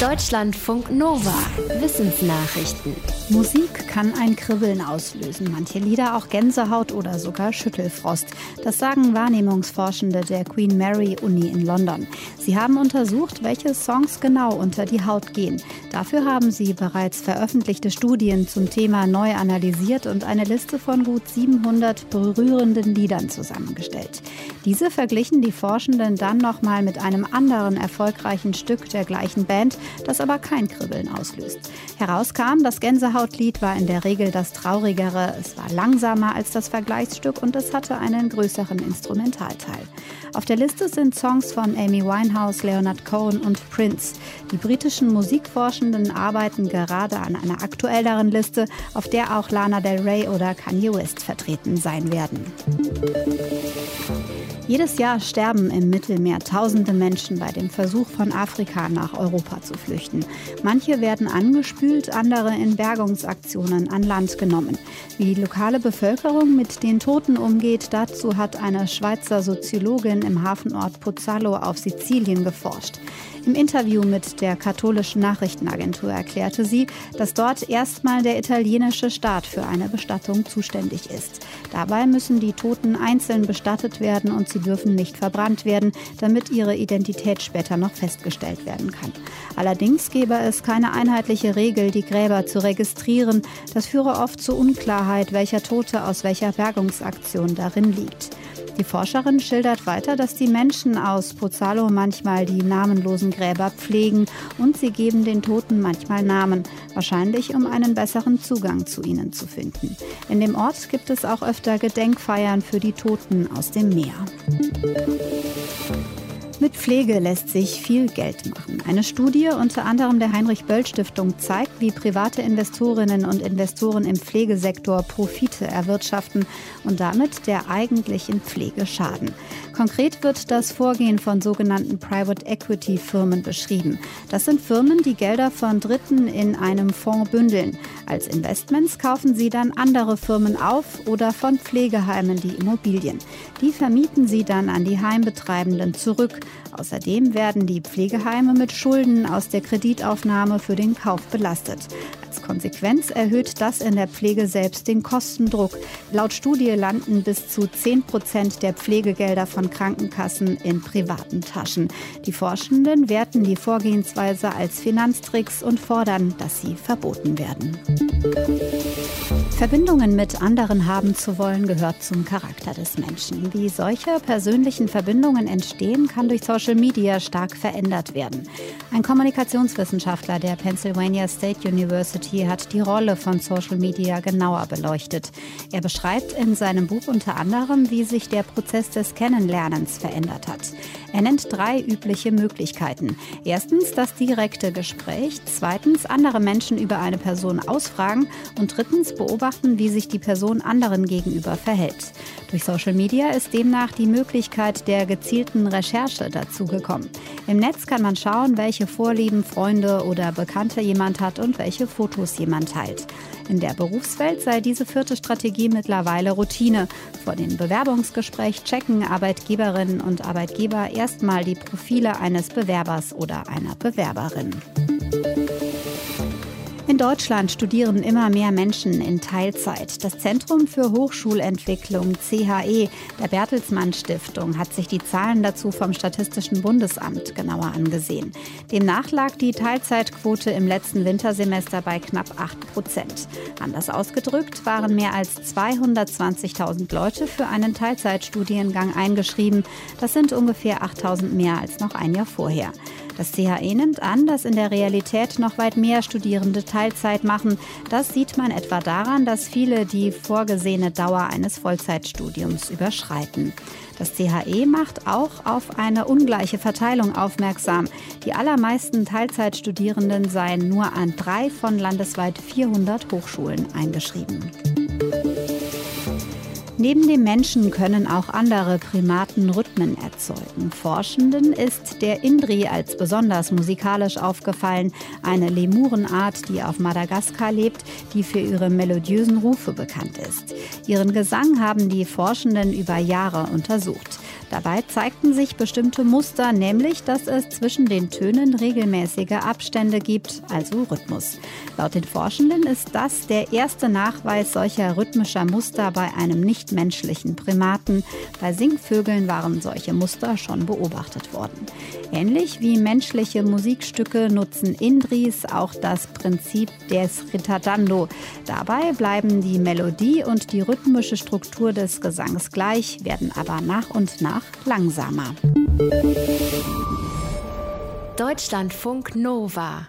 Deutschlandfunk Nova. Wissensnachrichten. Musik kann ein Kribbeln auslösen, manche Lieder auch Gänsehaut oder sogar Schüttelfrost. Das sagen Wahrnehmungsforschende der Queen Mary Uni in London. Sie haben untersucht, welche Songs genau unter die Haut gehen. Dafür haben sie bereits veröffentlichte Studien zum Thema neu analysiert und eine Liste von gut 700 berührenden Liedern zusammengestellt. Diese verglichen die Forschenden dann nochmal mit einem anderen erfolgreichen Stück der gleichen Band, das aber kein Kribbeln auslöst. Herauskam, das Gänsehautlied war in der Regel das traurigere, es war langsamer als das Vergleichsstück und es hatte einen größeren Instrumentalteil. Auf der Liste sind Songs von Amy Winehouse, Leonard Cohen und Prince. Die britischen Musikforschenden arbeiten gerade an einer aktuelleren Liste, auf der auch Lana Del Rey oder Kanye West vertreten sein werden. Jedes Jahr sterben im Mittelmeer tausende Menschen bei dem Versuch von Afrika nach Europa zu flüchten. Manche werden angespült, andere in Bergungsaktionen an Land genommen. Wie die lokale Bevölkerung mit den Toten umgeht, dazu hat eine Schweizer Soziologin im Hafenort Pozzallo auf Sizilien geforscht. Im Interview mit der katholischen Nachrichtenagentur erklärte sie, dass dort erstmal der italienische Staat für eine Bestattung zuständig ist. Dabei müssen die Toten einzeln bestattet werden und sie dürfen nicht verbrannt werden, damit ihre Identität später noch festgestellt werden kann. Allerdings gebe es keine einheitliche Regel, die Gräber zu registrieren. Das führe oft zu Unklarheit, welcher Tote aus welcher Bergungsaktion darin liegt. Die Forscherin schildert weiter, dass die Menschen aus Pozzallo manchmal die namenlosen Gräber pflegen und sie geben den Toten manchmal Namen, wahrscheinlich um einen besseren Zugang zu ihnen zu finden. In dem Ort gibt es auch öfter Gedenkfeiern für die Toten aus dem Meer. Mit Pflege lässt sich viel Geld machen. Eine Studie unter anderem der Heinrich-Böll-Stiftung zeigt, wie private Investorinnen und Investoren im Pflegesektor Profite erwirtschaften und damit der eigentlichen Pflege schaden. Konkret wird das Vorgehen von sogenannten Private Equity Firmen beschrieben. Das sind Firmen, die Gelder von Dritten in einem Fonds bündeln. Als Investments kaufen sie dann andere Firmen auf oder von Pflegeheimen die Immobilien. Die vermieten sie dann an die Heimbetreibenden zurück. Außerdem werden die Pflegeheime mit Schulden aus der Kreditaufnahme für den Kauf belastet. Als Konsequenz erhöht das in der Pflege selbst den Kostendruck. Laut Studie landen bis zu 10 Prozent der Pflegegelder von Krankenkassen in privaten Taschen. Die Forschenden werten die Vorgehensweise als Finanztricks und fordern, dass sie verboten werden. Verbindungen mit anderen haben zu wollen, gehört zum Charakter des Menschen. Wie solche persönlichen Verbindungen entstehen, kann durch Social Media stark verändert werden. Ein Kommunikationswissenschaftler der Pennsylvania State University hat die Rolle von Social Media genauer beleuchtet. Er beschreibt in seinem Buch unter anderem, wie sich der Prozess des Kennenlernens verändert hat. Er nennt drei übliche Möglichkeiten. Erstens das direkte Gespräch, zweitens andere Menschen über eine Person ausfragen und drittens beobachten, wie sich die Person anderen gegenüber verhält. Durch Social Media ist demnach die Möglichkeit der gezielten Recherche dazugekommen. Im Netz kann man schauen, welche Vorlieben Freunde oder Bekannte jemand hat und welche Fotos jemand teilt. In der Berufswelt sei diese vierte Strategie mittlerweile Routine. Vor dem Bewerbungsgespräch checken Arbeitgeberinnen und Arbeitgeber erstmal die Profile eines Bewerbers oder einer Bewerberin. In Deutschland studieren immer mehr Menschen in Teilzeit. Das Zentrum für Hochschulentwicklung CHE der Bertelsmann Stiftung hat sich die Zahlen dazu vom Statistischen Bundesamt genauer angesehen. Demnach lag die Teilzeitquote im letzten Wintersemester bei knapp 8 Prozent. Anders ausgedrückt waren mehr als 220.000 Leute für einen Teilzeitstudiengang eingeschrieben. Das sind ungefähr 8.000 mehr als noch ein Jahr vorher. Das CHE nimmt an, dass in der Realität noch weit mehr Studierende Teilzeit machen. Das sieht man etwa daran, dass viele die vorgesehene Dauer eines Vollzeitstudiums überschreiten. Das CHE macht auch auf eine ungleiche Verteilung aufmerksam. Die allermeisten Teilzeitstudierenden seien nur an drei von landesweit 400 Hochschulen eingeschrieben. Neben dem Menschen können auch andere Primaten Rhythmen erzeugen. Forschenden ist der Indri als besonders musikalisch aufgefallen, eine Lemurenart, die auf Madagaskar lebt, die für ihre melodiösen Rufe bekannt ist. Ihren Gesang haben die Forschenden über Jahre untersucht. Dabei zeigten sich bestimmte Muster, nämlich, dass es zwischen den Tönen regelmäßige Abstände gibt, also Rhythmus. Laut den Forschenden ist das der erste Nachweis solcher rhythmischer Muster bei einem nichtmenschlichen Primaten. Bei Singvögeln waren solche Muster schon beobachtet worden. Ähnlich wie menschliche Musikstücke nutzen Indris auch das Prinzip des Ritadando. Dabei bleiben die Melodie und die rhythmische Struktur des Gesangs gleich, werden aber nach und nach langsamer. Deutschlandfunk Nova